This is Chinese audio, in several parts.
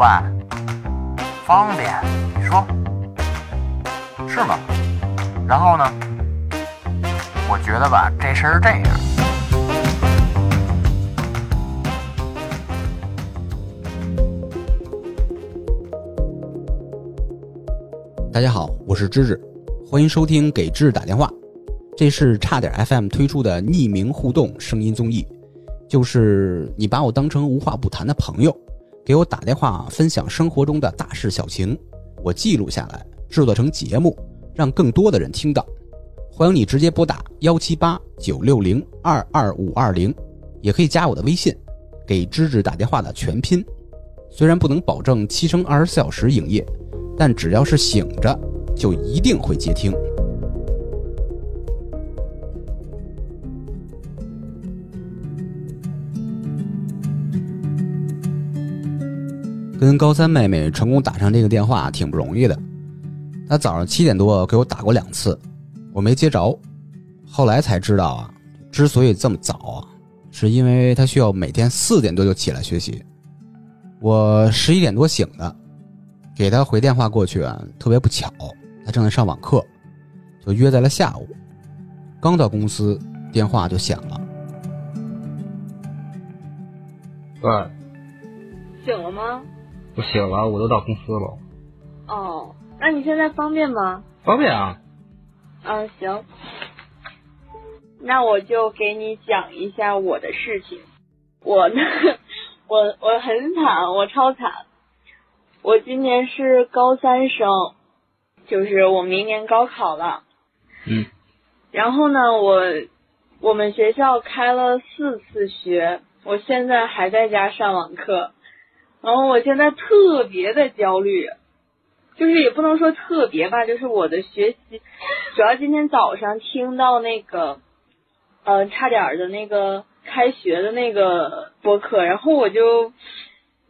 快，方便，你说是吗？然后呢？我觉得吧，这事儿是这样。大家好，我是芝芝，欢迎收听《给芝芝打电话》，这是差点 FM 推出的匿名互动声音综艺，就是你把我当成无话不谈的朋友，给我打电话分享生活中的大事小情，我记录下来，制作成节目，让更多的人听到。欢迎你直接拨打幺七八九六零二二五二零，也可以加我的微信，给芝芝打电话的全拼。虽然不能保证七乘二十四小时营业。但只要是醒着，就一定会接听。跟高三妹妹成功打上这个电话挺不容易的。她早上七点多给我打过两次，我没接着。后来才知道啊，之所以这么早啊，是因为她需要每天四点多就起来学习。我十一点多醒的。给她回电话过去啊，特别不巧，她正在上网课，就约在了下午。刚到公司，电话就响了。喂，醒了吗？我醒了，我都到公司了。哦，那你现在方便吗？方便啊。嗯，行。那我就给你讲一下我的事情。我呢，我我很惨，我超惨。我今年是高三生，就是我明年高考了。嗯。然后呢，我我们学校开了四次学，我现在还在家上网课。然后我现在特别的焦虑，就是也不能说特别吧，就是我的学习，主要今天早上听到那个，呃，差点的那个开学的那个播客，然后我就。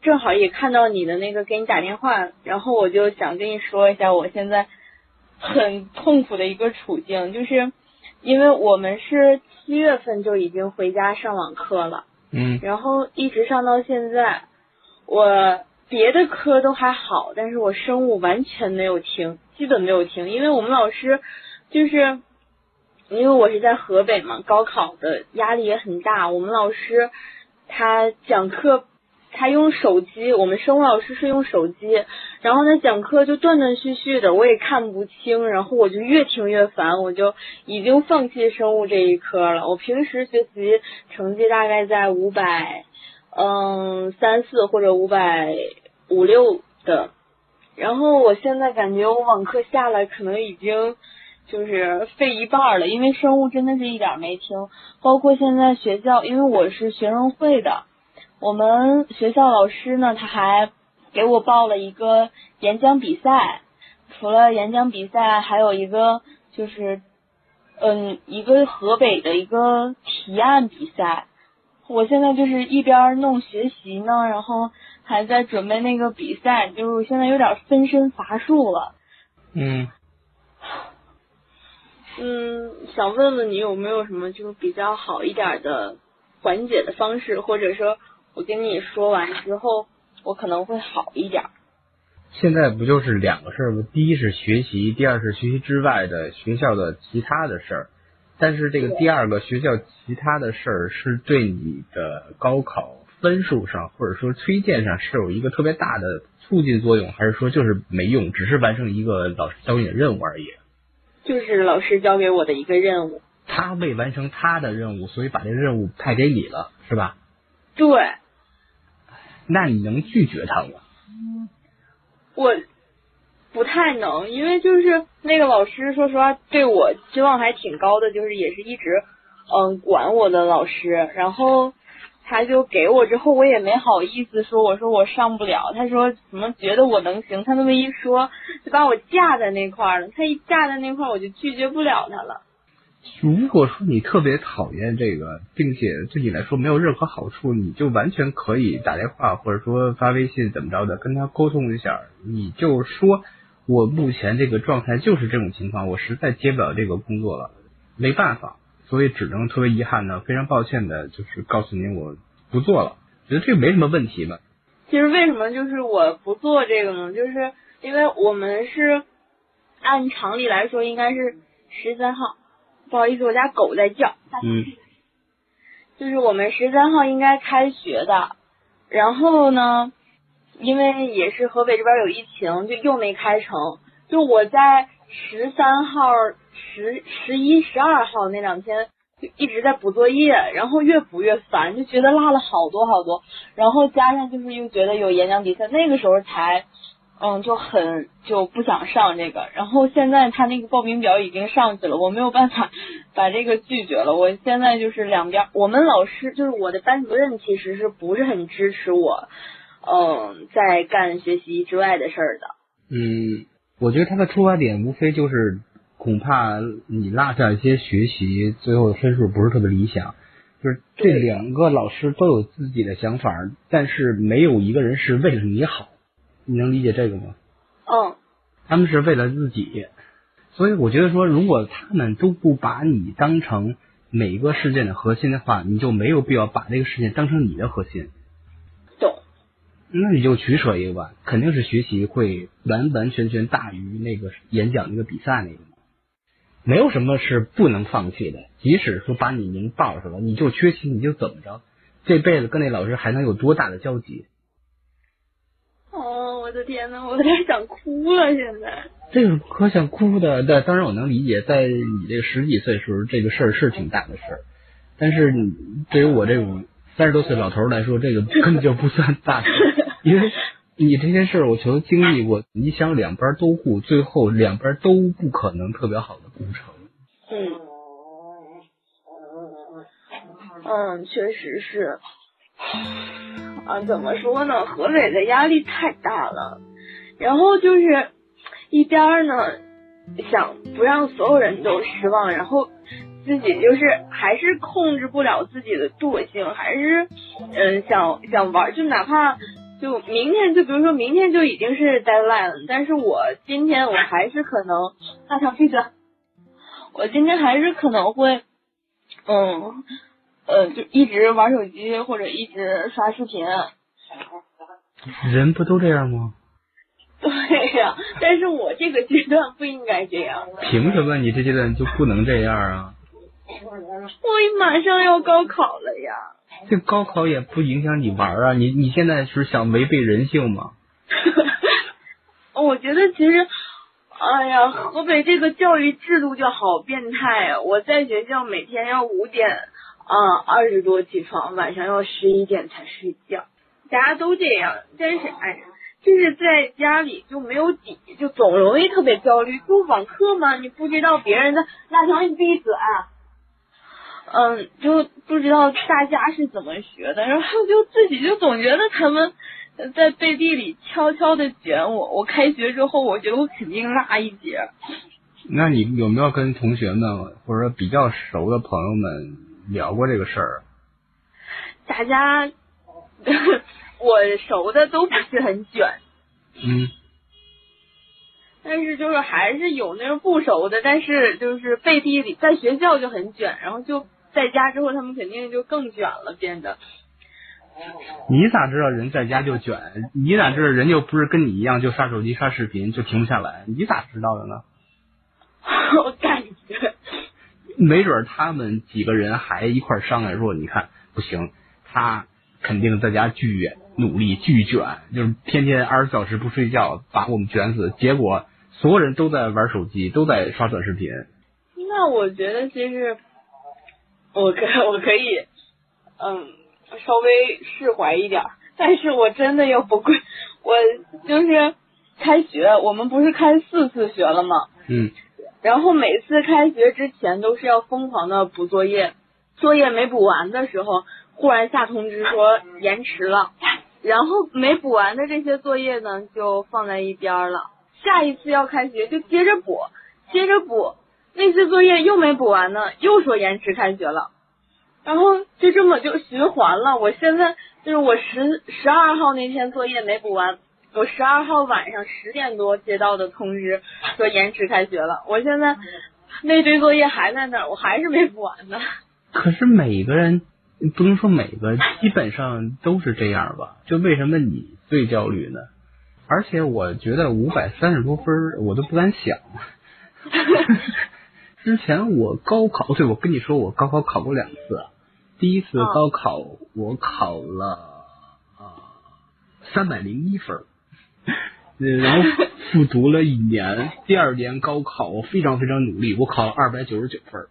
正好也看到你的那个给你打电话，然后我就想跟你说一下我现在很痛苦的一个处境，就是因为我们是七月份就已经回家上网课了，嗯，然后一直上到现在，我别的科都还好，但是我生物完全没有听，基本没有听，因为我们老师就是因为我是在河北嘛，高考的压力也很大，我们老师他讲课。他用手机，我们生物老师是用手机，然后他讲课就断断续续的，我也看不清，然后我就越听越烦，我就已经放弃生物这一科了。我平时学习成绩大概在五百，嗯，三四或者五百五六的，然后我现在感觉我网课下来可能已经就是废一半了，因为生物真的是一点没听，包括现在学校，因为我是学生会的。我们学校老师呢，他还给我报了一个演讲比赛。除了演讲比赛，还有一个就是，嗯，一个河北的一个提案比赛。我现在就是一边弄学习呢，然后还在准备那个比赛，就是现在有点分身乏术了。嗯。嗯，想问问你有没有什么就是比较好一点的缓解的方式，或者说？我跟你说完之后，我可能会好一点。现在不就是两个事儿吗？第一是学习，第二是学习之外的学校的其他的事儿。但是这个第二个学校其他的事儿是对你的高考分数上或者说推荐上是有一个特别大的促进作用，还是说就是没用，只是完成一个老师交给你的任务而已？就是老师交给我的一个任务。他未完成他的任务，所以把这个任务派给你了，是吧？对。那你能拒绝他吗？我不太能，因为就是那个老师，说实话对我期望还挺高的，就是也是一直嗯管我的老师。然后他就给我之后，我也没好意思说，我说我上不了。他说怎么觉得我能行？他那么一说，就把我架在那块了。他一架在那块儿，我就拒绝不了他了。如果说你特别讨厌这个，并且对你来说没有任何好处，你就完全可以打电话或者说发微信怎么着的跟他沟通一下。你就说，我目前这个状态就是这种情况，我实在接不了这个工作了，没办法，所以只能特别遗憾的、非常抱歉的，就是告诉您我不做了。觉得这个没什么问题吧。其实为什么就是我不做这个呢？就是因为我们是按常理来说应该是十三号，不好意思，我家狗在叫。嗯。就是我们十三号应该开学的，然后呢，因为也是河北这边有疫情，就又没开成。就我在十三号、十十一、十二号那两天就一直在补作业，然后越补越烦，就觉得落了好多好多，然后加上就是又觉得有演讲比赛，那个时候才。嗯，就很就不想上这个，然后现在他那个报名表已经上去了，我没有办法 把这个拒绝了。我现在就是两边，我们老师就是我的班主任，其实是不是很支持我，嗯，在干学习之外的事儿的。嗯，我觉得他的出发点无非就是恐怕你落下一些学习，最后分数不是特别理想。就是这两个老师都有自己的想法，但是没有一个人是为了你好。你能理解这个吗？嗯，他们是为了自己，所以我觉得说，如果他们都不把你当成每个事件的核心的话，你就没有必要把这个事件当成你的核心。懂。那你就取舍一个吧，肯定是学习会完完全全大于那个演讲那个比赛那个。没有什么是不能放弃的，即使说把你名报上了，你就缺席，你就怎么着？这辈子跟那老师还能有多大的交集？哦，我的天呐，我有点想哭了。现在这个可想哭的，但当然我能理解，在你这个十几岁时候，这个事儿是挺大的事儿。但是对于我这种三十多岁老头来说，这个根本就不算大事，因为你这件事儿我全经历过。你想两边都顾，最后两边都不可能特别好的工程。嗯，嗯，确实是。啊，怎么说呢？河北的压力太大了，然后就是一边呢想不让所有人都失望，然后自己就是还是控制不了自己的惰性，还是嗯想想玩，就哪怕就明天，就比如说明天就已经是 deadline 了，但是我今天我还是可能大条飞子，我今天还是可能会嗯。呃，就一直玩手机或者一直刷视频。人不都这样吗？对呀，但是我这个阶段不应该这样。凭什么你这阶段就不能这样啊？我马上要高考了呀。这高考也不影响你玩啊！你你现在是想违背人性吗？我觉得其实，哎呀，河北这个教育制度就好变态啊！我在学校每天要五点。啊，二十多起床，晚上要十一点才睡觉，大家都这样。但是，哎呀，就是在家里就没有底，就总容易特别焦虑。就网课嘛，你不知道别人的，那条你闭嘴。嗯，就不知道大家是怎么学的，然后就自己就总觉得他们在背地里悄悄的卷我。我开学之后，我觉得我肯定落一节。那你有没有跟同学们或者说比较熟的朋友们？聊过这个事儿，大家 我熟的都不是很卷，嗯，但是就是还是有那种不熟的，但是就是背地里在学校就很卷，然后就在家之后他们肯定就更卷了，变得。你咋知道人在家就卷？你咋知道人就不是跟你一样就刷手机刷视频就停不下来？你咋知道的呢？我感觉。没准他们几个人还一块商量说：“你看不行，他肯定在家巨努力巨卷，就是天天二十小时不睡觉，把我们卷死。结果所有人都在玩手机，都在刷短视频。那我觉得其实 我可我可以嗯稍微释怀一点，但是我真的又不会，我就是开学，我们不是开四次学了吗？嗯。然后每次开学之前都是要疯狂的补作业，作业没补完的时候，忽然下通知说延迟了，然后没补完的这些作业呢就放在一边了。下一次要开学就接着补，接着补，那些作业又没补完呢，又说延迟开学了，然后就这么就循环了。我现在就是我十十二号那天作业没补完。我十二号晚上十点多接到的通知，说延迟开学了。我现在那堆作业还在那儿，我还是没补完呢。可是每个人不能说每个，基本上都是这样吧。就为什么你最焦虑呢？而且我觉得五百三十多分，我都不敢想。之前我高考，对我跟你说，我高考考过两次。第一次高考我考了啊三百零一分然后复读了一年。第二年高考我非常非常努力，我考了二百九十九分儿。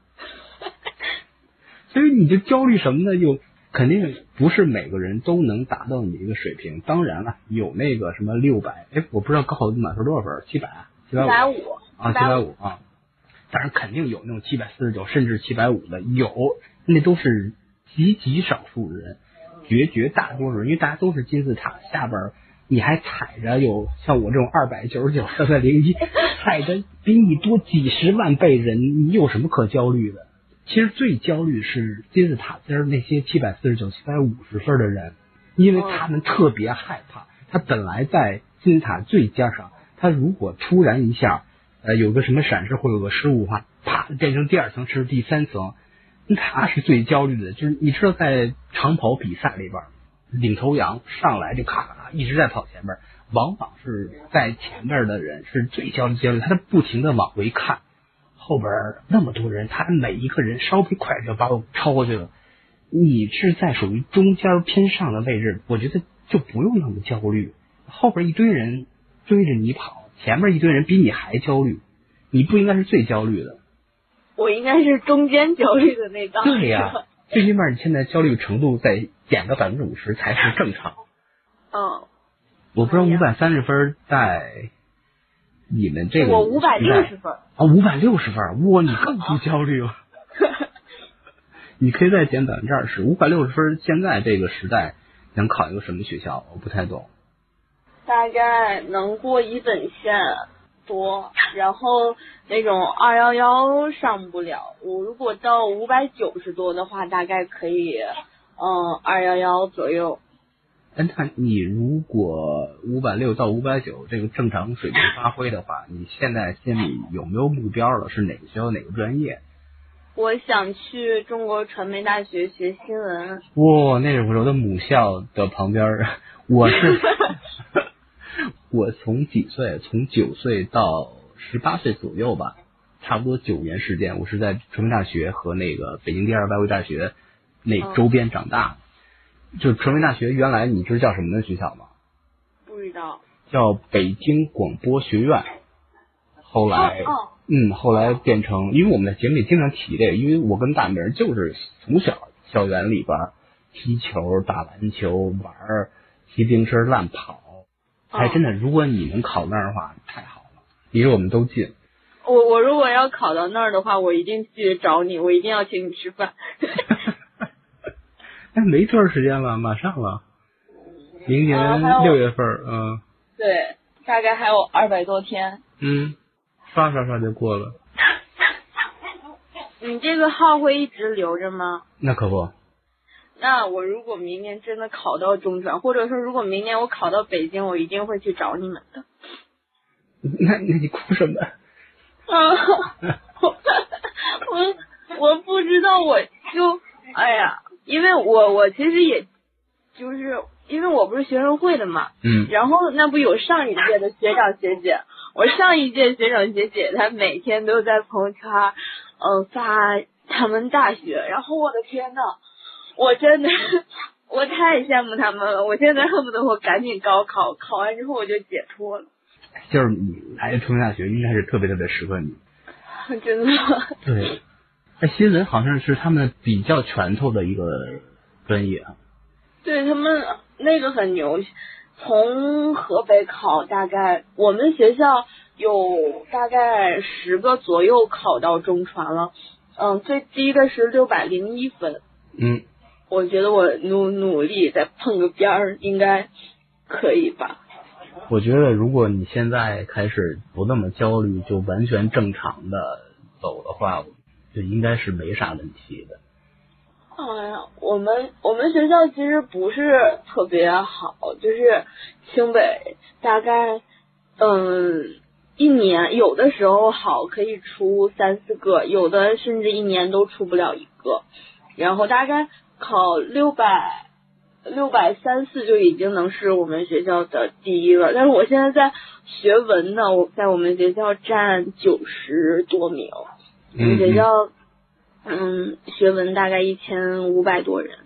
所以你就焦虑什么呢？就肯定不是每个人都能达到你这个水平。当然了，有那个什么六百，哎，我不知道高考满分多少分儿，七百，七百五，啊，七百五啊。当然肯定有那种七百四十九甚至七百五的，有，那都是极极少数人，绝绝大多数人，因为大家都是金字塔下边，你还踩着有像我这种二百九十九、三百零一，踩着比你多几十万倍人，你有什么可焦虑的？其实最焦虑是金字塔尖那些七百四十九、七百五十分的人，因为他们特别害怕，他本来在金字塔最尖上，他如果突然一下。呃，有个什么闪失或有个失误的话，啪变成第二层，甚至第三层，他是最焦虑的。就是你知道，在长跑比赛里边，领头羊上来就咔咔咔一直在跑前面，往往是在前面的人是最焦虑焦虑，他在不停的往回看，后边那么多人，他每一个人稍微快就把我超过去了。你是在属于中间偏上的位置，我觉得就不用那么焦虑。后边一堆人追着你跑。前面一堆人比你还焦虑，你不应该是最焦虑的。我应该是中间焦虑的那档。对呀、最起码你现在焦虑程度再减个百分之五十才是正常。嗯，我不知道五百三十分在你们这个我五百六十分。啊，五百六十分，哇，你更不焦虑了。你可以再减百分之二十，五百六十分，现在这个时代能考一个什么学校？我不太懂。大概能过一本线多，然后那种二幺幺上不了。我如果到五百九十多的话，大概可以，嗯，二幺幺左右。哎，那你如果五百六到五百九这个正常水平发挥的话，你现在心里有没有目标了？是哪个学校哪个专业？我想去中国传媒大学学新闻。哇，那是我的母校的旁边，我是 我从几岁？从九岁到十八岁左右吧，差不多九年时间，我是在传媒大学和那个北京第二外国语大学那周边长大的。就传媒大学原来你知道叫什么的学校吗？不知道。叫北京广播学院。后来，哦哦嗯，后来变成，因为我们在节目里经常提这个，因为我跟大明就是从小校园里边踢球、打篮球、玩、骑自行车乱跑，还真的，如果你能考那儿的话，太好了，离我们都近。我我如果要考到那儿的话，我一定去找你，我一定要请你吃饭。哎，没多长时间了，马上了，明年六月份儿，嗯对，大概还有二百多天。嗯，刷刷刷就过了，你这个号会一直留着吗？那可不，那我如果明年真的考到中专，或者说如果明年我考到北京，我一定会去找你们的。那那你哭什么？啊，我我我不知道，我就哎呀，因为我我其实也就是因为我不是学生会的嘛，嗯然后那不有上一届的学长学姐，我上一届学长学姐他每天都在朋友圈嗯发他们大学，然后我的天呐，我真的 我太羡慕他们了，我现在恨不得我赶紧高考，考完之后我就解脱了，就是你来传媒大学应该是特别特别适合你。真的。对，那，新闻好像是他们比较拳头的一个专业啊。对他们那个很牛，从河北考大概我们学校有大概十个左右考到中传了，嗯，最低的是六百零一分。嗯，我觉得我努努力再碰个边儿，应该可以吧？我觉得如果你现在开始不那么焦虑，就完全正常的走的话，就应该是没啥问题的。哎呀，我们我们学校其实不是特别好，就是清北大概嗯一年有的时候好可以出三四个，有的甚至一年都出不了一个。然后大概考六百六百三四就已经能是我们学校的第一了。但是我现在在学文呢，我在我们学校占九十多名，我们学校嗯学文大概一千五百多人。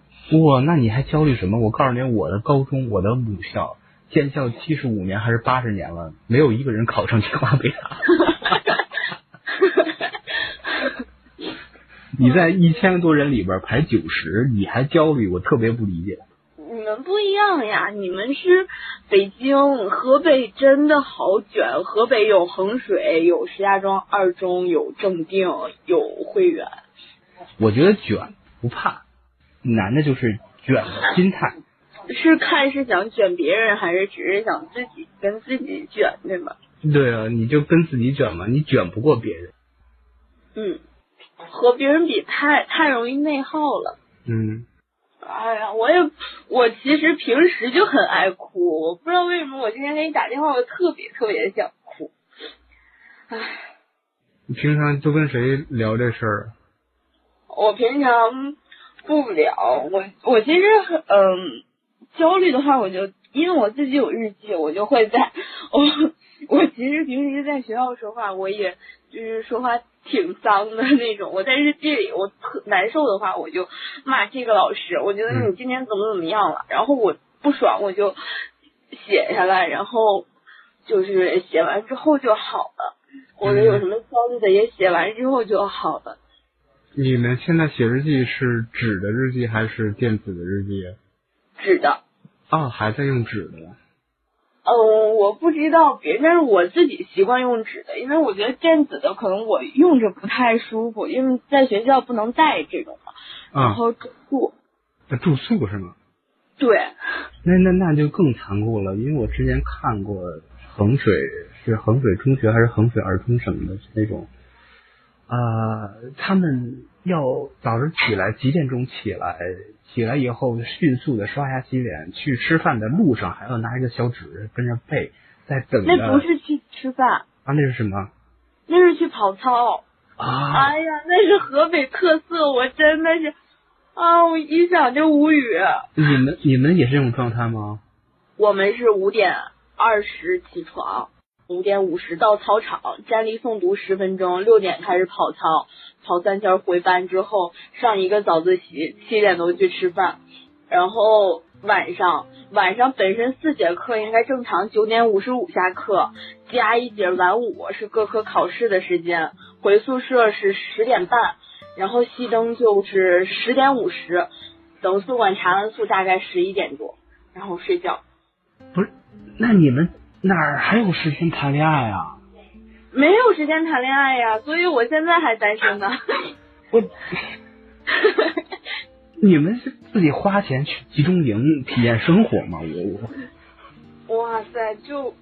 哇，那你还焦虑什么？我告诉你，我的高中，我的母校建校七十五年还是八十年了，没有一个人考上清华北大。你在一千多人里边排九十，你还焦虑，我特别不理解。你们不一样呀，你们是北京、河北，真的好卷。河北有衡水，有石家庄二中，有正定，有汇源。我觉得卷不怕，难的就是卷的心态。是看是想卷别人，还是只是想自己跟自己卷，对吗？对啊，你就跟自己卷嘛，你卷不过别人。嗯。和别人比太太容易内耗了。嗯。哎呀，我也我其实平时就很爱哭，我不知道为什么我今天给你打电话，我特别特别想哭。唉。你平常都跟谁聊这事儿？我平常不聊，我我其实嗯焦虑的话，我就因为我自己有日记，我就会在 我 我其实平时在学校说话，我也就是说话。挺脏的那种，我在日记里，我特难受的话，我就骂这个老师。我觉得你今天怎么怎么样了，然后我不爽，我就写下来，然后就是写完之后就好了。或者有什么焦虑的也写完之后就好了。你们现在写日记是纸的日记还是电子的日记？纸的。啊，还在用纸的。嗯，我不知道别人，但是我自己习惯用纸的，因为我觉得电子的可能我用着不太舒服，因为在学校不能带这种嘛。然后住宿。住宿是吗？对。那那那就更残酷了，因为我之前看过衡水是衡水中学还是衡水二中什么的那种，啊，他们要早上起来几点钟起来？起来以后迅速的刷牙洗脸，去吃饭的路上还要拿一个小纸跟着背，在等。那不是去吃饭啊，那是什么？那是去跑操啊！哎呀，那是河北特色，我真的是啊，我一想就无语。你们你们也是这种状态吗？我们是五点二十起床，五点五十到操场站立诵读十分钟，六点开始跑操。跑三圈回班之后上一个早自习，七点多去吃饭，然后晚上晚上本身四节课应该正常九点五十五下课，加一节晚五是各科考试的时间，回宿舍是十点半，然后熄灯就是十点五十，等宿管查完宿大概十一点多，然后睡觉。不是，那你们哪儿还有时间谈恋爱啊？没有时间谈恋爱呀，所以我现在还单身呢。我，你们是自己花钱去集中营体验生活吗？我我。哇塞，就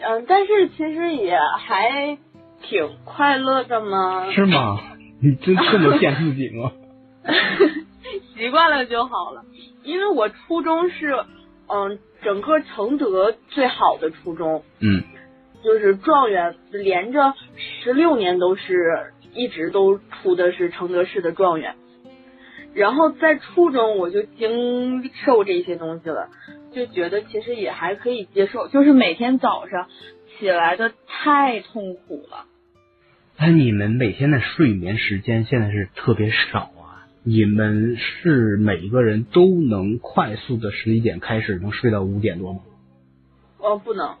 嗯，但是其实也还挺快乐的嘛。是吗？你真这么骗自己吗？习惯了就好了，因为我初中是嗯，整个承德最好的初中。嗯。就是状元，连着十六年都是一直都出的是承德市的状元。然后在初中我就经受这些东西了，就觉得其实也还可以接受。就是每天早上起来的太痛苦了。那你们每天的睡眠时间现在是特别少啊？你们是每一个人都能快速的十一点开始能睡到五点多吗？哦，不能。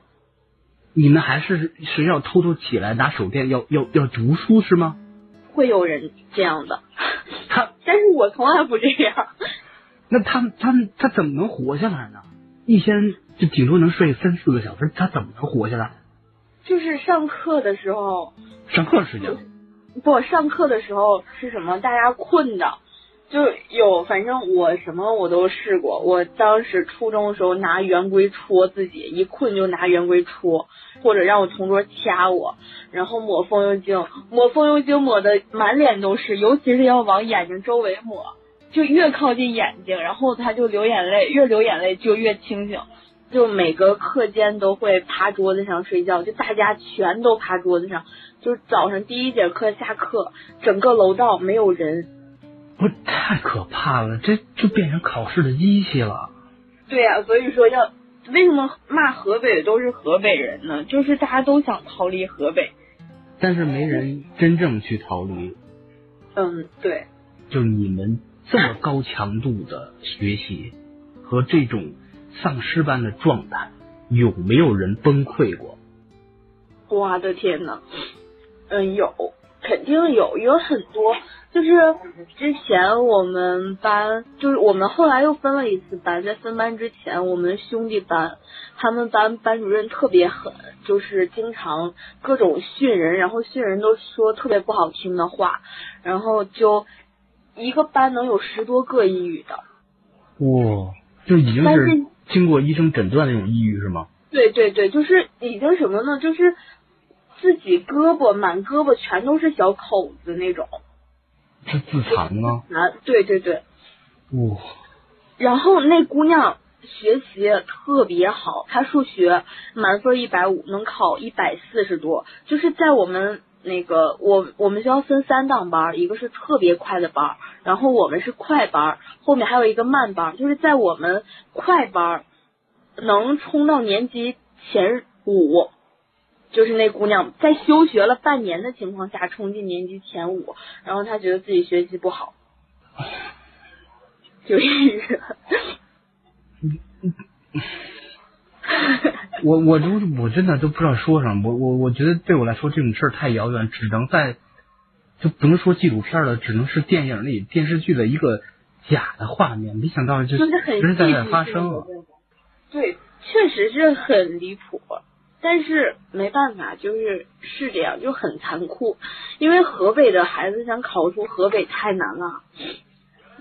你们还是是要偷偷起来拿手电，要要要读书是吗？会有人这样的，他，但是我从来不这样。那他他他怎么能活下来呢？一天就顶多能睡三四个小时，他怎么能活下来？就是上课的时候。上课时间。不，上课的时候是什么？大家困的。就有，反正我什么我都试过。我当时初中的时候拿圆规戳自己，一困就拿圆规戳，或者让我同桌掐我，然后抹风油精，抹风油精抹的满脸都是，尤其是要往眼睛周围抹，就越靠近眼睛，然后他就流眼泪，越流眼泪就越清醒。就每个课间都会趴桌子上睡觉，就大家全都趴桌子上，就是早上第一节课下课，整个楼道没有人。不太可怕了，这就变成考试的机器了。对呀、所以说要为什么骂河北都是河北人呢？就是大家都想逃离河北。但是没人真正去逃离。嗯，对，就你们这么高强度的学习和这种丧尸般的状态，有没有人崩溃过？我的天呐，嗯，有，肯定有，有很多。就是之前我们班，就是我们后来又分了一次班，在分班之前，我们兄弟班，他们班班主任特别狠，就是经常各种训人，然后训人都说特别不好听的话，然后就一个班能有十多个抑郁的。哇，就已经是经过医生诊断那种抑郁是吗？对对对，就是已经什么呢？就是自己胳膊满胳膊全都是小口子那种。是自残吗？啊，对对对。哇，然后那姑娘学习特别好，她数学满分一百五，能考一百四十多。就是在我们那个我我们学校分三档班，一个是特别快的班，然后我们是快班，后面还有一个慢班。就是在我们快班能冲到年级前五。就是那姑娘在休学了半年的情况下冲进年级前五，然后她觉得自己学习不好，就抑郁了。我我都我真的都不知道说什么。我我我觉得对我来说这种事儿太遥远，只能在就不能说纪录片了，只能是电影里电视剧的一个假的画面。没想到就就是很实实在在发生了。对，确实是很离谱，但是没办法，就是是这样，就很残酷。因为河北的孩子想考出河北太难了，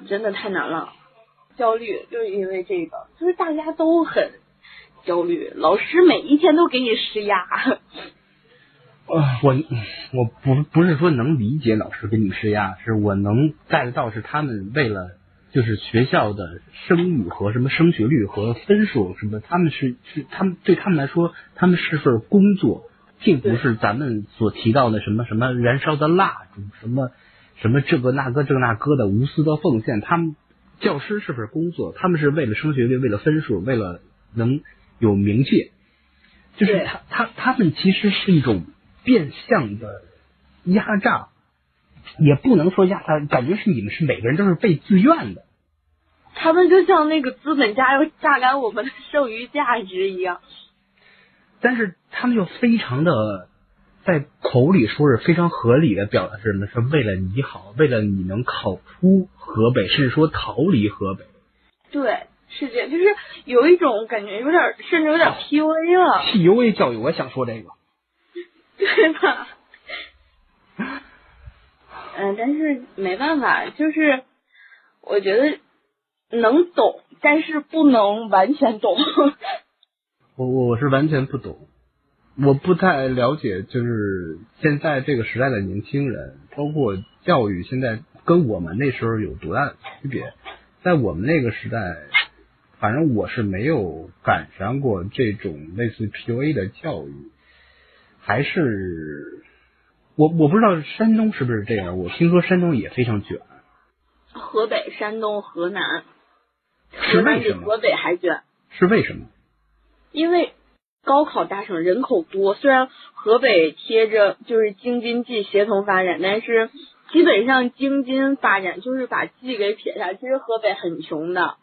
真的太难了。焦虑就是因为这个，就是大家都很焦虑，老师每一天都给你施压。呃，我我不不是说能理解老师给你施压，是我能 get 到是他们为了就是学校的声誉和什么升学率和分数什么，他们是是他们对他们来说，他们是份工作，并不是咱们所提到的什么什么燃烧的蜡烛，什么什么这个那个这个那个的无私的奉献。他们教师是份工作，他们是为了升学率，为了分数，为了能有名气。就是他他他们其实是一种变相的压榨，也不能说压他，感觉是你们是每个人都是被自愿的。他们就像那个资本家要榨干我们的剩余价值一样。但是他们又非常的在口里说是非常合理的表达是什么？是为了你好，为了你能考出河北，甚至说逃离河北。对，是这样，就是有一种感觉，有点甚至有点 PUA 了，PUA 教育，我想说这个。对吧？嗯，但是没办法，就是我觉得能懂，但是不能完全懂。我我是完全不懂，我不太了解，就是现在这个时代的年轻人，包括教育，现在跟我们那时候有多大的区别？在我们那个时代，反正我是没有赶上过这种类似 PUA 的教育，还是我我不知道山东是不是这样，我听说山东也非常卷，河北、山东、河南，是河南为什么？比河北还卷，是为什么？因为高考大省人口多，虽然河北贴着就是京津冀协同发展，但是基本上京津发展就是把冀给撇下，其实河北很穷的。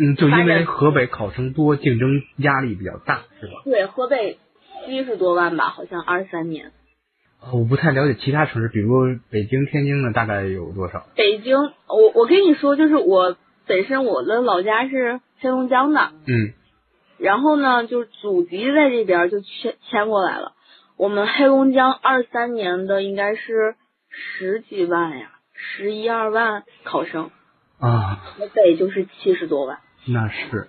嗯，就因为河北考生多，竞争压力比较大，是吧？对，河北七十多万吧，好像二三年。呃我不太了解其他城市，比如北京、天津的大概有多少？北京，我我跟你说，就是我本身我的老家是黑龙江的，嗯，然后呢，就是祖籍在这边就迁迁过来了。我们黑龙江二三年的应该是十几万呀，十一二万考生，啊，河北就是七十多万，那是，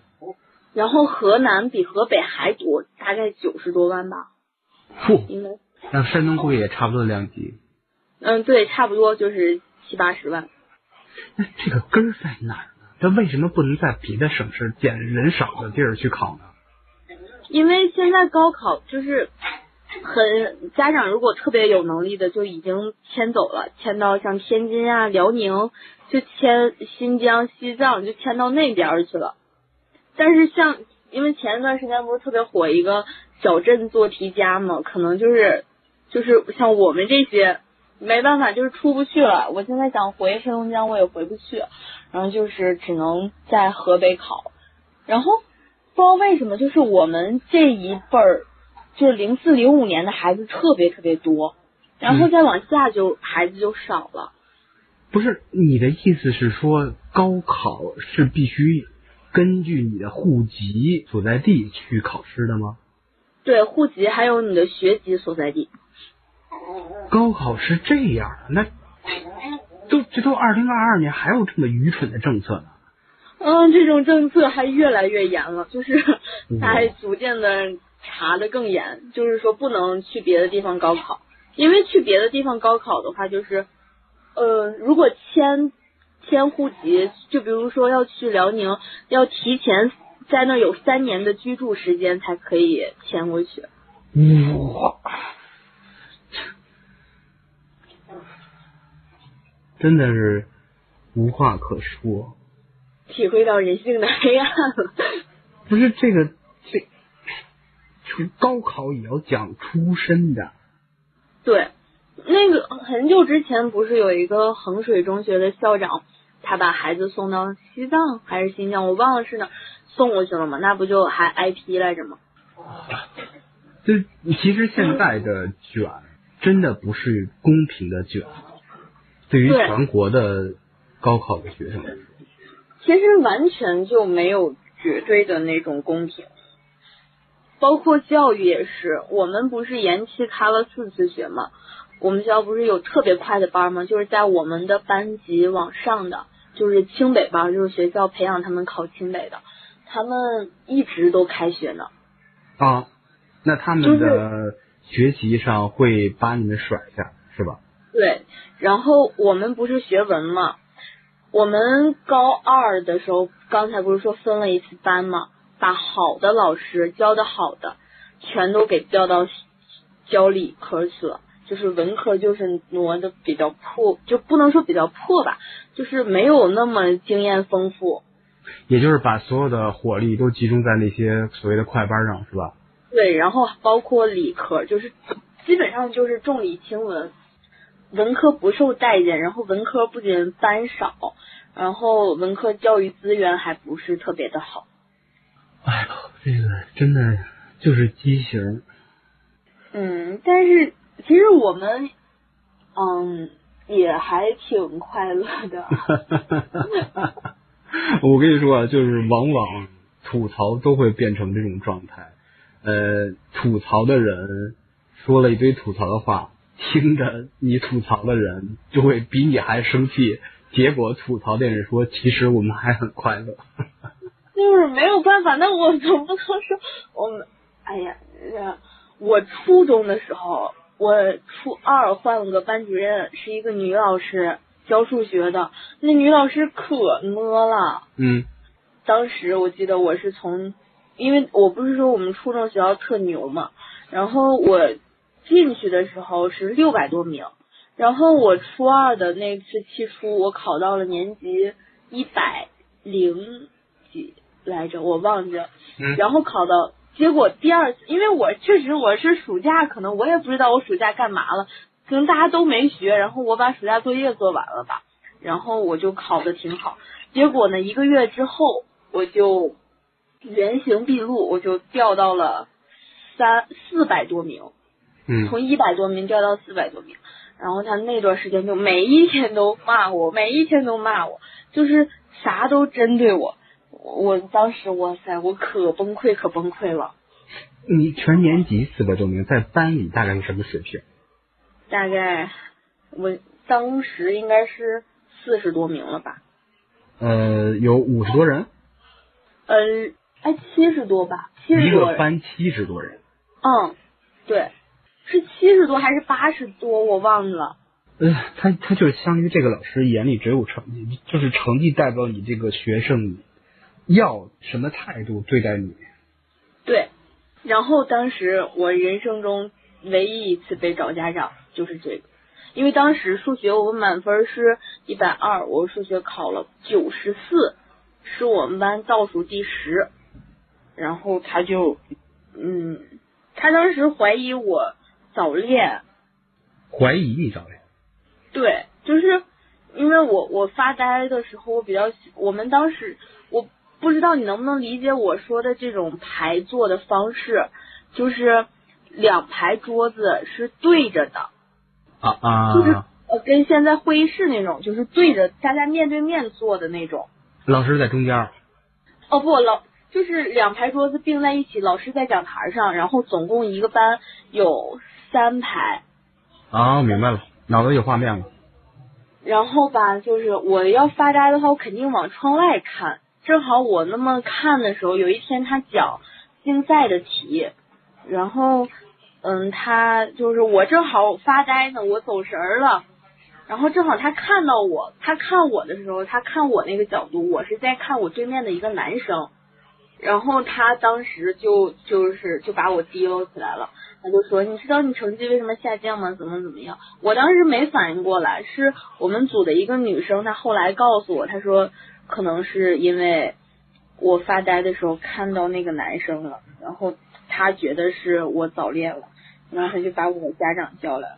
然后河南比河北还多，大概九十多万吧，嚯，应该，那山东估计也差不多两级。嗯，对，差不多就是七八十万。那这个根儿在哪儿呢？这为什么不能在别的省市捡人少的地儿去考呢？因为现在高考就是很家长如果特别有能力的就已经迁走了，迁到像天津啊、辽宁就迁新疆、西藏，就迁到那边去了。但是像因为前一段时间不是特别火一个小镇做题家嘛，可能就是就是像我们这些没办法，就是出不去了。我现在想回黑龙江，我也回不去，然后就是只能在河北考。然后不知道为什么，就是我们这一辈儿，就是零四零五年的孩子特别特别多，然后再往下就孩子就少了。不是你的意思是说，高考是必须根据你的户籍所在地去考试的吗？对，户籍还有你的学籍所在地。高考是这样，那都这都二零二二年还有这么愚蠢的政策呢？嗯，这种政策还越来越严了，就是它还逐渐的查的更严，就是说不能去别的地方高考，因为去别的地方高考的话，就是呃，如果迁迁户籍，就比如说要去辽宁，要提前在那有三年的居住时间才可以迁过去。哇，真的是无话可说。体会到人性的黑暗了。不是这个这，就高考也要讲出身的。对，那个很久之前不是有一个衡水中学的校长，他把孩子送到西藏还是新疆，我忘了是哪送过去了吗？那不就还挨批来着吗？就其实现在的卷真的不是公平的卷，对于全国的高考的学生来说。其实完全就没有绝对的那种公平，包括教育也是。我们不是延期开了四次学吗？我们学校不是有特别快的班吗？就是在我们的班级往上的，就是清北班，就是学校培养他们考清北的，他们一直都开学呢。啊，那他们的学习上会把你们甩下，是吧？对，然后我们不是学文嘛，我们高二的时候，刚才不是说分了一次班嘛，把好的老师教的好的，全都给调到教理科去了，就是文科就是挪的比较破，就不能说比较破吧，就是没有那么经验丰富。也就是把所有的火力都集中在那些所谓的快班上，是吧？对，然后包括理科，就是基本上就是重理轻文，文科不受待见。然后文科不仅班少，然后文科教育资源还不是特别的好。哎呦，这个真的就是畸形。嗯，但是其实我们，嗯，也还挺快乐的。我跟你说啊，就是往往吐槽都会变成这种状态。呃，吐槽的人说了一堆吐槽的话，听着你吐槽的人就会比你还生气。结果吐槽的人说，其实我们还很快乐。就是没有办法，那我总不能说我们，哎呀，呃我初中的时候，我初二换了个班主任，是一个女老师教数学的，那女老师可么了。嗯当时我记得我是从，因为我不是说我们初中学校特牛嘛，然后我进去的时候是六百多名，然后我初二的那次期初，我考到了年级一百零几来着，我忘记了。嗯然后考到，结果第二次，因为我确实我是暑假，可能我也不知道我暑假干嘛了，可能大家都没学，然后我把暑假作业做完了吧，然后我就考的挺好。结果呢，一个月之后我就原形毕露，我就掉到了三四百多名，嗯从一百多名掉到四百多名。然后他那段时间就每一天都骂我，每一天都骂我，就是啥都针对我。我当时哇塞，我可崩溃可崩溃了，你全年级四百多名，在班里大概是什么水平？大概我当时应该是四十多名了吧，呃，有五十多人，呃，哎七十多吧，七一十多人，个班七十多人。嗯，对，是七十多还是八十多，我忘了。呃，他他就是相当于这个老师眼里只有成绩，就是成绩代表你这个学生要什么态度对待你。对，然后当时我人生中唯一一次被找家长就是这个，因为当时数学我们满分是一百二，我数学考了九十四，是我们班倒数第十。然后他就，嗯，他当时怀疑我早恋，怀疑你早恋？对，就是因为我我发呆的时候，我比较喜，我们当时我不知道你能不能理解我说的这种排坐的方式，就是两排桌子是对着的，啊啊，就是呃跟现在会议室那种，就是对着大家面对面坐的那种。老师在中间。哦不，老就是两排桌子并在一起，老师在讲台上，然后总共一个班有三排。啊，明白了，脑子有画面了。然后吧，就是我要发呆的话，我肯定往窗外看。正好我那么看的时候，有一天他讲竞赛的题，然后嗯，他就是我正好发呆呢，我走神儿了。然后正好他看到我，他看我的时候，他看我那个角度，我是在看我对面的一个男生。然后他当时就就是就把我提溜起来了，他就说：“你知道你成绩为什么下降吗？怎么怎么样？”我当时没反应过来，是我们组的一个女生，她后来告诉我，她说可能是因为我发呆的时候看到那个男生了，然后她觉得是我早恋了，然后她就把我家长叫来了。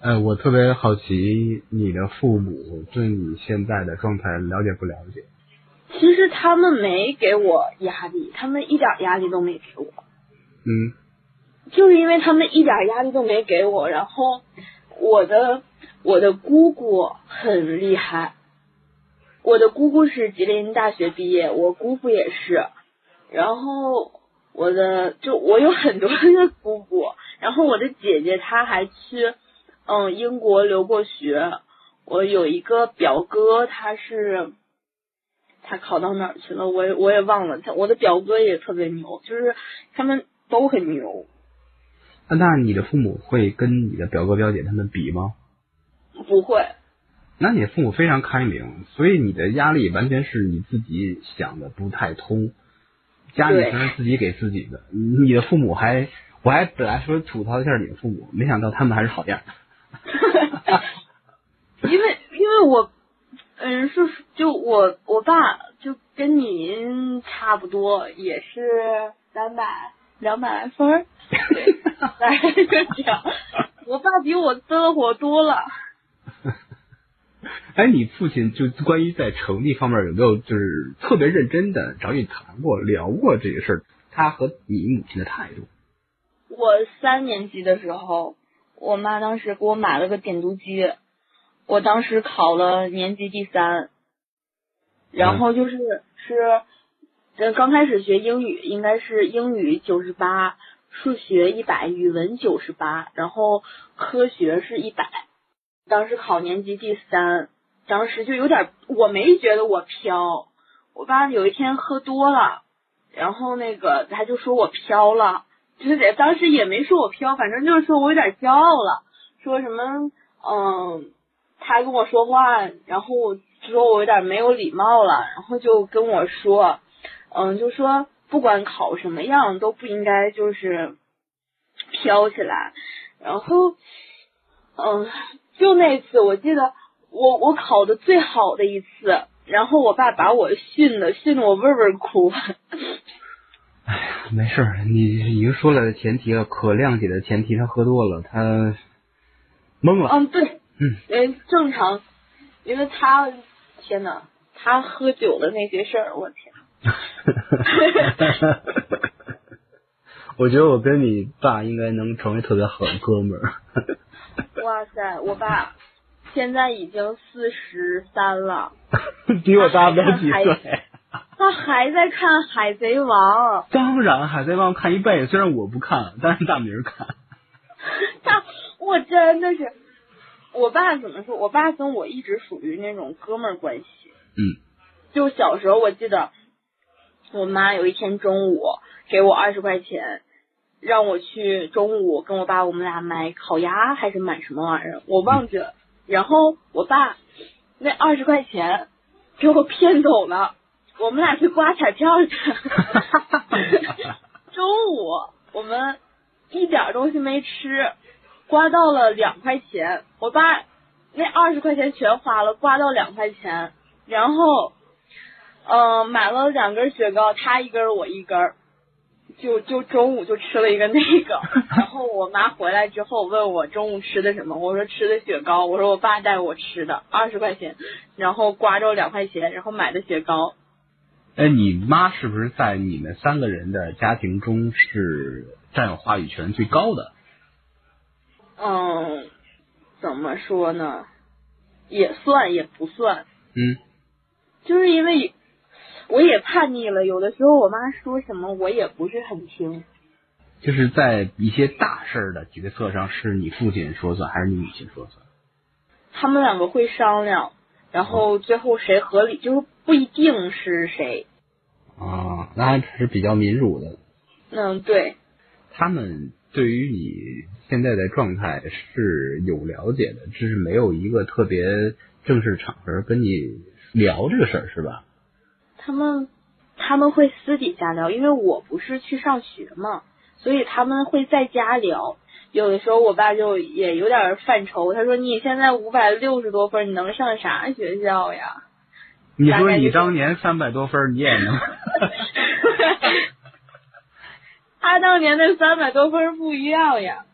哎，我特别好奇，你的父母对你现在的状态了解不了解？其实他们没给我压力，他们一点压力都没给我。嗯，就是因为他们一点压力都没给我，然后我的我的姑姑很厉害，我的姑姑是吉林大学毕业，我姑父也是，然后我的就我有很多个姑姑，然后我的姐姐她还去嗯英国留过学，我有一个表哥他是。他考到哪儿去了？我也我也忘了。他我的表哥也特别牛，就是他们都很牛。那你的父母会跟你的表哥表姐他们比吗？不会。那你父母非常开明，所以你的压力完全是你自己想的不太通，家里全是自己给自己的。你的父母还，我还本来说吐槽一下你的父母，没想到他们还是好样。因为因为我。嗯，是就我我爸就跟您差不多，也是两百两百来分儿，来个奖。我爸比我嘚火多了。哎，你父亲就关于在成绩方面有没有就是特别认真的找你谈过聊过这个事儿？他和你母亲的态度？我三年级的时候，我妈当时给我买了个点读机。我当时考了年级第三，然后就是是，呃刚开始学英语，应该是英语九十八，数学一百，语文九十八，然后科学是一百。当时考年级第三，当时就有点，我没觉得我飘。我爸有一天喝多了，然后那个他就说我飘了，就是当时也没说我飘，反正就是说我有点骄傲了，说什么嗯。他跟我说话，然后说我有点没有礼貌了，然后就跟我说，嗯，就说不管考什么样都不应该就是飘起来，然后，嗯，就那次我记得我我考的最好的一次，然后我爸把我训的训的我味味哭。哎呀，没事儿，你已经说了前提了，可谅解的前提，他喝多了，他懵了。嗯，对。嗯，哎，正常，因为他，天呐，他喝酒的那些事儿，我天。我觉得我跟你爸应该能成为特别好的哥们儿。哇塞，我爸现在已经四十三了，比我大不了几岁。他还在看《海贼王》。当然，《海贼王》看一辈子，虽然我不看，但是大明看。他，我真的是。我爸怎么说？我爸跟我一直属于那种哥们儿关系。嗯。就小时候，我记得我妈有一天中午给我二十块钱，让我去中午跟我爸我们俩买烤鸭还是买什么玩意儿，我忘记了。然后我爸那二十块钱给我骗走了，我们俩去刮彩票去。中午我们一点东西没吃。刮到了两块钱，我爸那二十块钱全花了，刮到两块钱，然后，嗯、买了两根雪糕，他一根我一根，就就中午就吃了一个那个，然后我妈回来之后问我中午吃的什么，我说吃的雪糕，我说我爸带我吃的，二十块钱，然后刮着两块钱，然后买的雪糕，哎，你妈是不是在你们三个人的家庭中是占有话语权最高的？嗯，怎么说呢？也算也不算，嗯，就是因为我也叛逆了，有的时候我妈说什么我也不是很听。就是在一些大事儿的决策上，是你父亲说算还是你母亲说算？他们两个会商量，然后最后谁合理，就是不一定是谁。啊，那还是比较民主的。嗯，对，他们对于你现在的状态是有了解的，只是没有一个特别正式场合跟你聊这个事儿，是吧？他们他们会私底下聊，因为我不是去上学嘛，所以他们会在家聊。有的时候我爸就也有点犯愁，他说你现在五百六十多分，你能上啥学校呀？你说你当年三百多分，你也能？他当年那三百多分不一样呀。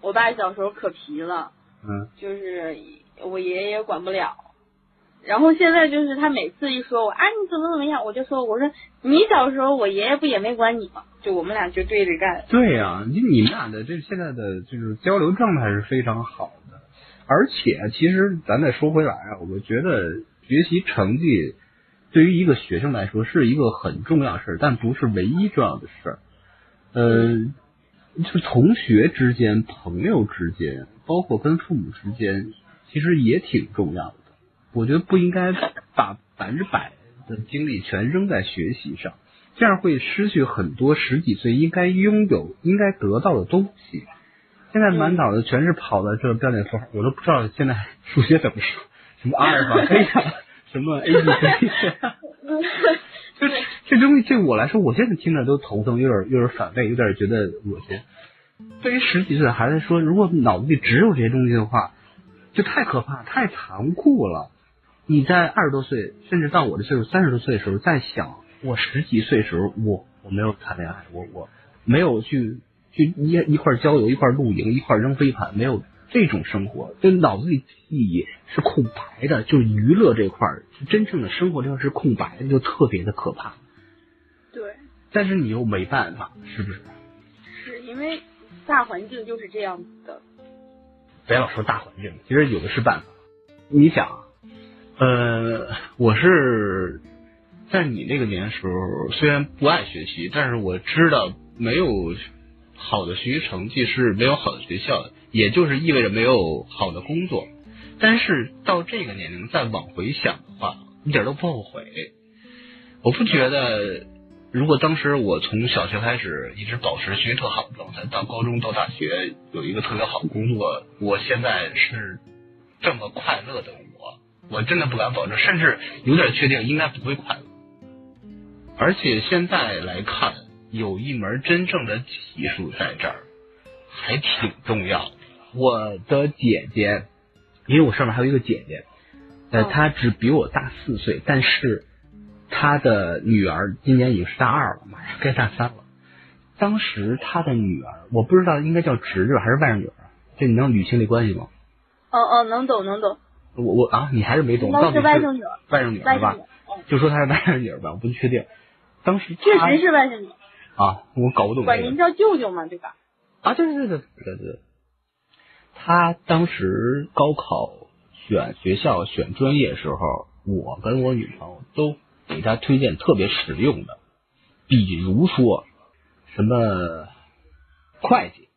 我爸小时候可皮了，嗯，就是我爷爷管不了。然后现在就是他每次一说我啊你怎么怎么样，我就说我说你小时候我爷爷不也没管你吗？就我们俩就对着干。对呀、你你们俩的这现在的就是交流状态是非常好的，而且其实咱再说回来啊，我觉得学习成绩对于一个学生来说是一个很重要的事儿，但不是唯一重要的事儿。呃，就是同学之间、朋友之间，包括跟父母之间，其实也挺重要的。我觉得不应该把百分之百的精力全扔在学习上，这样会失去很多十几岁应该拥有、应该得到的东西。现在满脑子全是跑的这个标点符号，我都不知道现在数学怎么说，什么阿尔法、贝塔，什么 A B C，就这东西对我来说，我现在听着都头疼，有点有点反胃，有点觉得恶心。对于十几岁的孩子说，如果脑子里只有这些东西的话，就太可怕、太残酷了。你在二十多岁，甚至到我的岁数三十多岁的时候，在想我十几岁时候，我我没有谈恋爱，我我没有去去一一块郊游，一块露营，一块扔飞盘，没有这种生活，就脑子里记忆是空白的，就是娱乐这块儿，真正的生活这块是空白的，就特别的可怕。对，但是你又没办法，是不是？是因为大环境就是这样子的。别老说大环境，其实有的是办法。你想啊，呃，我是在你那个年时候，虽然不爱学习，但是我知道没有好的学习成绩是没有好的学校的，也就是意味着没有好的工作。但是到这个年龄再往回想的话，一点都不后悔。我不觉得，如果当时我从小学开始一直保持学习特好的状态，到高中到大学有一个特别好的工作，我现在是这么快乐的我，我真的不敢保证，甚至有点确定应该不会快乐。而且现在来看，有一门真正的技术在这儿，还挺重要。我的姐姐，因为我上面还有一个姐姐，呃，哦她只比我大四岁，但是她的女儿今年已经是大二了，马上该大三了。当时她的女儿，我不知道应该叫侄女还是外甥女儿，这你能捋清这关系吗？哦哦，能懂能懂，我我啊，你还是没懂，应到底是外甥女儿，外甥女儿吧外甥女？儿，嗯，就说她是外甥女儿吧，我不确定。当时确实是外甥女儿，啊，我搞不懂这个管您叫舅舅嘛，对吧？啊，对对对对对对。他当时高考选学校、选专业的时候，我跟我女朋友都给他推荐特别实用的，比如说什么会计、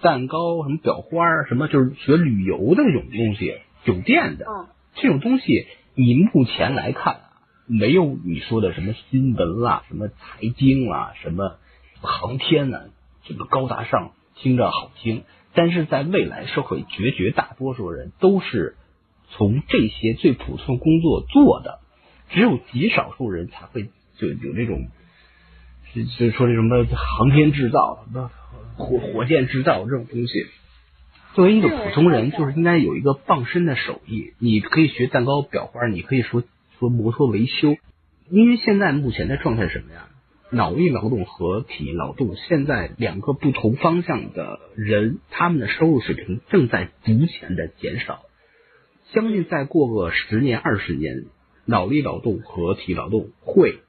蛋糕、什么裱花，什么就是学旅游的那种东西，酒店的，嗯，这种东西，你目前来看啊，没有你说的什么新闻啦、什么财经啦、什么航天呐、这个高大上，听着好听。但是在未来社会，绝绝大多数人都是从这些最普通的工作做的，只有极少数人才会就有这种，就是说这什么航天制造、什么火火箭制造这种东西。作为一个普通人，就是应该有一个傍身的手艺。你可以学蛋糕裱花，你可以说说摩托维修。因为现在目前的状态是什么呀？脑力劳动和体力劳动，现在两个不同方向的人，他们的收入水平正在逐渐的减少。相信再过个十年、二十年，脑力劳动和体力劳动会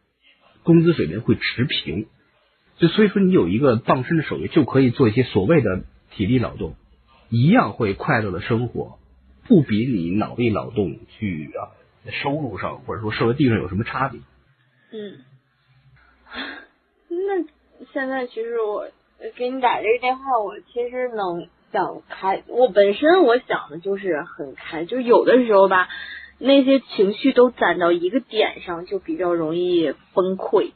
工资水平会持平。就所以说，你有一个傍身的手艺，就可以做一些所谓的体力劳动。一样会快乐的生活，不比你脑力劳动去啊收入上或者说社会地位上有什么差别？嗯，那现在其实我给你打这个电话，我其实能想开。我本身我想的就是很开，就有的时候吧，那些情绪都攒到一个点上，就比较容易崩溃。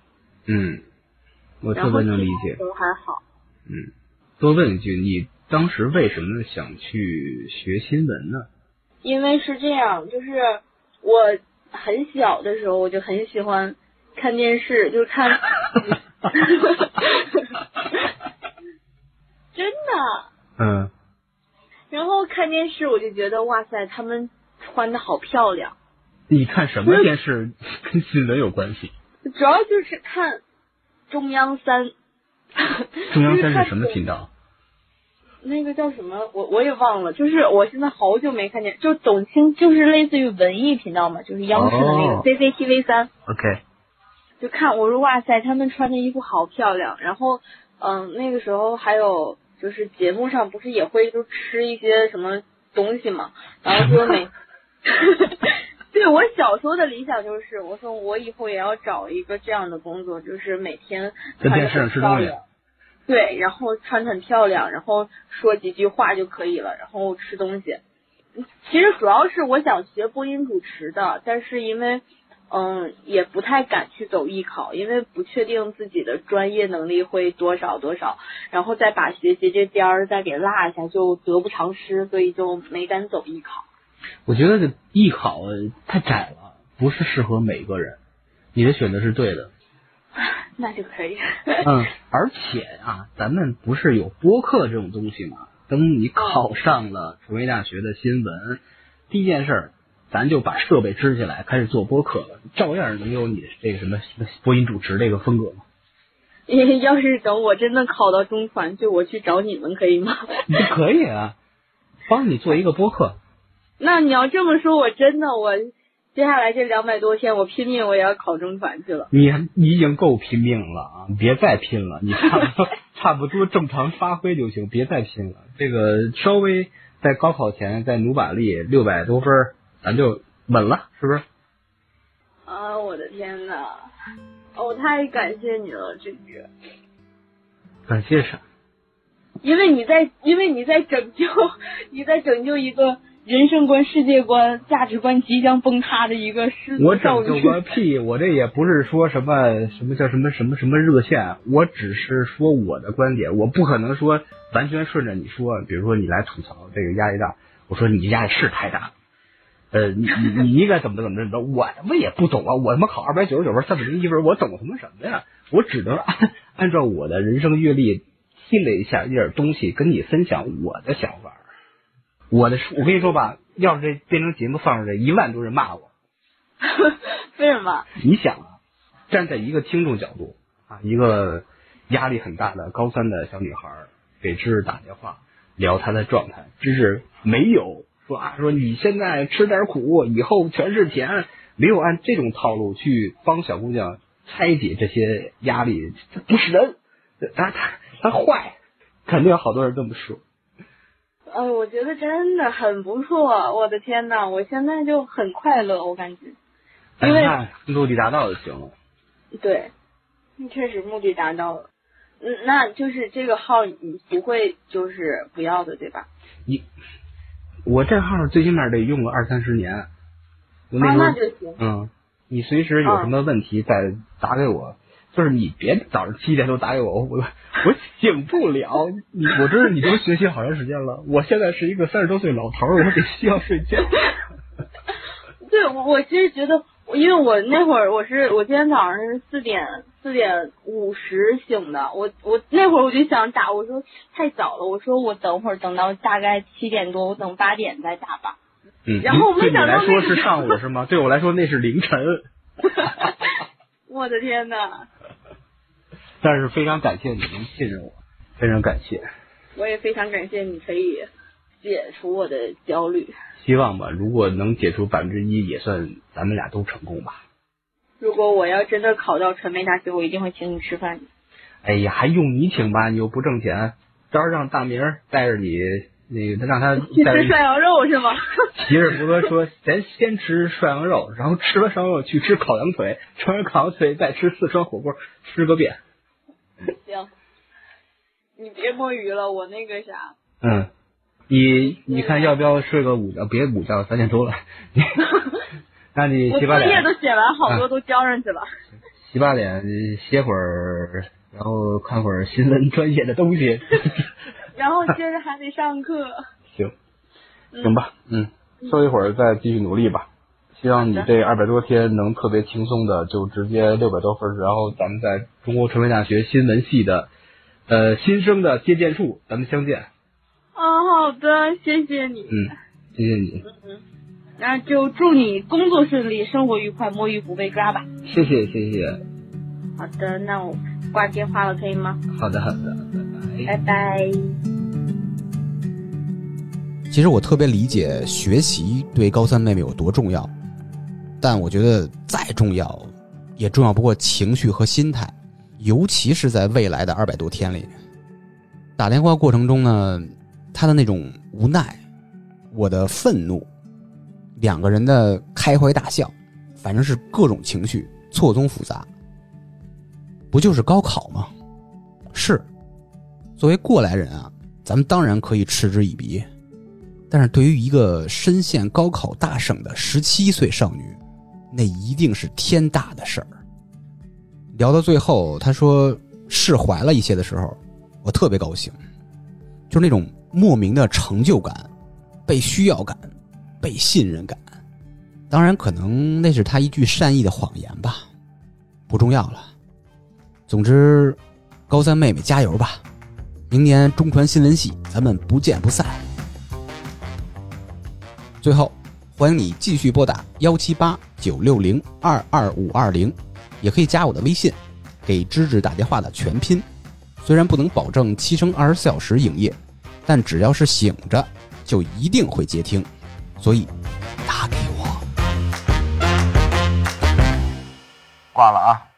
嗯，我特别能理解。都还好。嗯，多问一句你。当时为什么想去学新闻呢？因为是这样，就是我很小的时候，我就很喜欢看电视，就是看，真的。嗯。然后看电视，我就觉得哇塞，他们穿的好漂亮。你看什么电视 跟新闻有关系？主要就是看中央三。中央三是什么频道？那个叫什么？我我也忘了。就是我现在好久没看见，就董卿，就是类似于文艺频道嘛，就是央视的那个 CCTV 三。OK。就看我说哇塞，他们穿的衣服好漂亮。然后嗯，那个时候还有就是节目上不是也会就吃一些什么东西嘛？然后说每，对我小时候的理想就是，我说我以后也要找一个这样的工作，就是每天在电视上吃东西。对，然后穿很漂亮，然后说几句话就可以了，然后吃东西。其实主要是我想学播音主持的，但是因为嗯也不太敢去走艺考，因为不确定自己的专业能力会多少多少，然后再把学习这边儿再给落下，就得不偿失，所以就没敢走艺考。我觉得艺考太窄了，不是适合每个人。你的选择是对的。那就可以。嗯，而且啊，咱们不是有播客这种东西吗？等你考上了传媒大学的新闻，第一件事，咱就把设备支起来，开始做播客了，照样能有你这个什么播音主持这个风格吗？要是等我真的考到中传，就我去找你们可以吗？你可以啊，帮你做一个播客。那你要这么说，我真的我。接下来这两百多天，我拼命我也要考中传去了。你你已经够拼命了啊！别再拼了，你差不多 差不多正常发挥就行，别再拼了。这个稍微在高考前再努把力，六百多分，咱就稳了，是不是？啊！我的天呐，我太感谢你了，这句。感谢啥？因为你在，因为你在拯救，你在拯救一个。人生观、世界观、价值观即将崩塌的一个失我拯救个 屁！我这也不是说什么什么叫什么什么什么热线，我只是说我的观点，我不可能说完全顺着你说。比如说你来吐槽这个压力大，我说你压力是太大，呃，你你你应该怎么怎么怎么着？我他妈也不懂啊！我他妈考二百九十九分、三百零一分，我懂什么什么呀？我只能按按照我的人生阅历积累一下一点东西，跟你分享我的想法。我的，我跟你说吧，要是这变成节目放出来，一万多人骂我。为什么？你想啊，站在一个听众角度啊，一个压力很大的高三的小女孩给芝芝打电话聊她的状态，芝芝没有说啊，说你现在吃点苦，以后全是钱，没有按这种套路去帮小姑娘拆解这些压力，他不是人，她她她坏，肯定有好多人这么说。呃，我觉得真的很不错，我的天呐，我现在就很快乐，我感觉，因为目的达到就行了。对，确实目的达到了。嗯，那就是这个号你不会就是不要的，对吧？你，我这号最起码得用个二三十年。啊，那就行。嗯，你随时有什么问题再打给我。就是你别早上七点多打给我，我我醒不了。你我知道你都学习好长时间了，我现在是一个三十多岁老头儿，我得需要睡觉。对，我我其实觉得，因为我那会儿我是我今天早上是四点四点五十醒的，我我那会儿我就想打，我说太早了，我说我等会儿等到大概七点多，我等八点再打吧。嗯，然后我没对你想到来说是上午是吗？对我来说那是凌晨。我的天呐，但是非常感谢你能信任我，非常感谢。我也非常感谢你可以解除我的焦虑。希望吧，如果能解除百分之一，也算咱们俩都成功吧。如果我要真的考到传媒大学，我一定会请你吃饭。哎呀，还用你请吧？你又不挣钱，到时候让大明带着你，那个让他去吃涮羊肉是吗？骑着摩托车，咱先吃涮羊肉，然后吃完涮羊肉去吃烤羊腿，吃完烤羊腿再吃四川火锅，吃个遍。行，你别摸鱼了，我那个啥。嗯，你你看要不要睡个午觉？别午觉，三点多了。那你我洗把脸，作业都写完，好多都交上去了。洗把脸，歇会儿，然后看会儿新闻专业的东西。然后接着还得上课。行，嗯行吧，嗯，休一会儿再继续努力吧。希望你这二百多天能特别轻松的就直接六百多分，然后咱们在中国传媒大学新闻系的呃新生的接见处咱们相见。哦，好的，谢谢你。嗯，谢谢你，那就祝你工作顺利，生活愉快，摸鱼不被抓吧。谢谢谢谢，好的，那我挂电话了，可以吗？好的好的，拜拜。拜拜。其实我特别理解学习对高三妹妹有多重要，但我觉得再重要，也重要不过情绪和心态，尤其是在未来的二百多天里。打电话过程中呢，他的那种无奈，我的愤怒，两个人的开怀大笑，反正是各种情绪错综复杂。不就是高考吗？是，作为过来人啊，咱们当然可以嗤之以鼻。但是对于一个深陷高考大省的十七岁少女，那一定是天大的事儿。聊到最后，他说释怀了一些的时候，我特别高兴，就是那种莫名的成就感、被需要感、被信任感。当然，可能那是他一句善意的谎言吧，不重要了。总之，高三妹妹加油吧！明年中传新闻系，咱们不见不散。最后，欢迎你继续拨打幺七八九六零二二五二零，也可以加我的微信，给芝芝打电话的全拼。虽然不能保证七乘二十四小时营业，但只要是醒着，就一定会接听，所以打给我。挂了啊。